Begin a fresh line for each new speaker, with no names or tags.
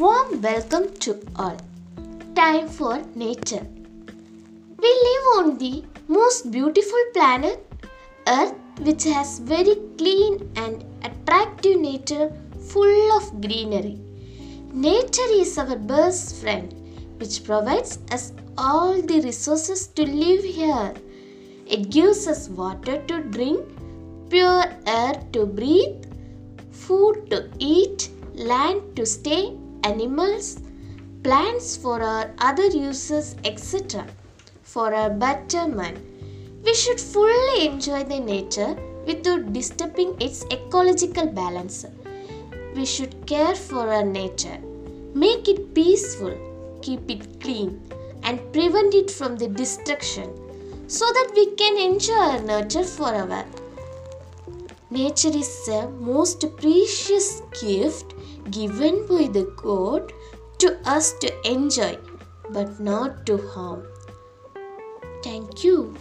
Warm welcome to all. Time for nature. We live on the most beautiful planet, Earth, which has very clean and attractive nature full of greenery. Nature is our best friend, which provides us all the resources to live here. It gives us water to drink, pure air to breathe, food to eat, land to stay, animals, plants for our other uses, etc. For our betterment, we should fully enjoy the nature without disturbing its ecological balance. We should care for our nature, make it peaceful, keep it clean, and prevent it from the destruction so that we can enjoy our nature forever. Nature is a most precious gift given by the God to us to enjoy but not to harm. Thank you.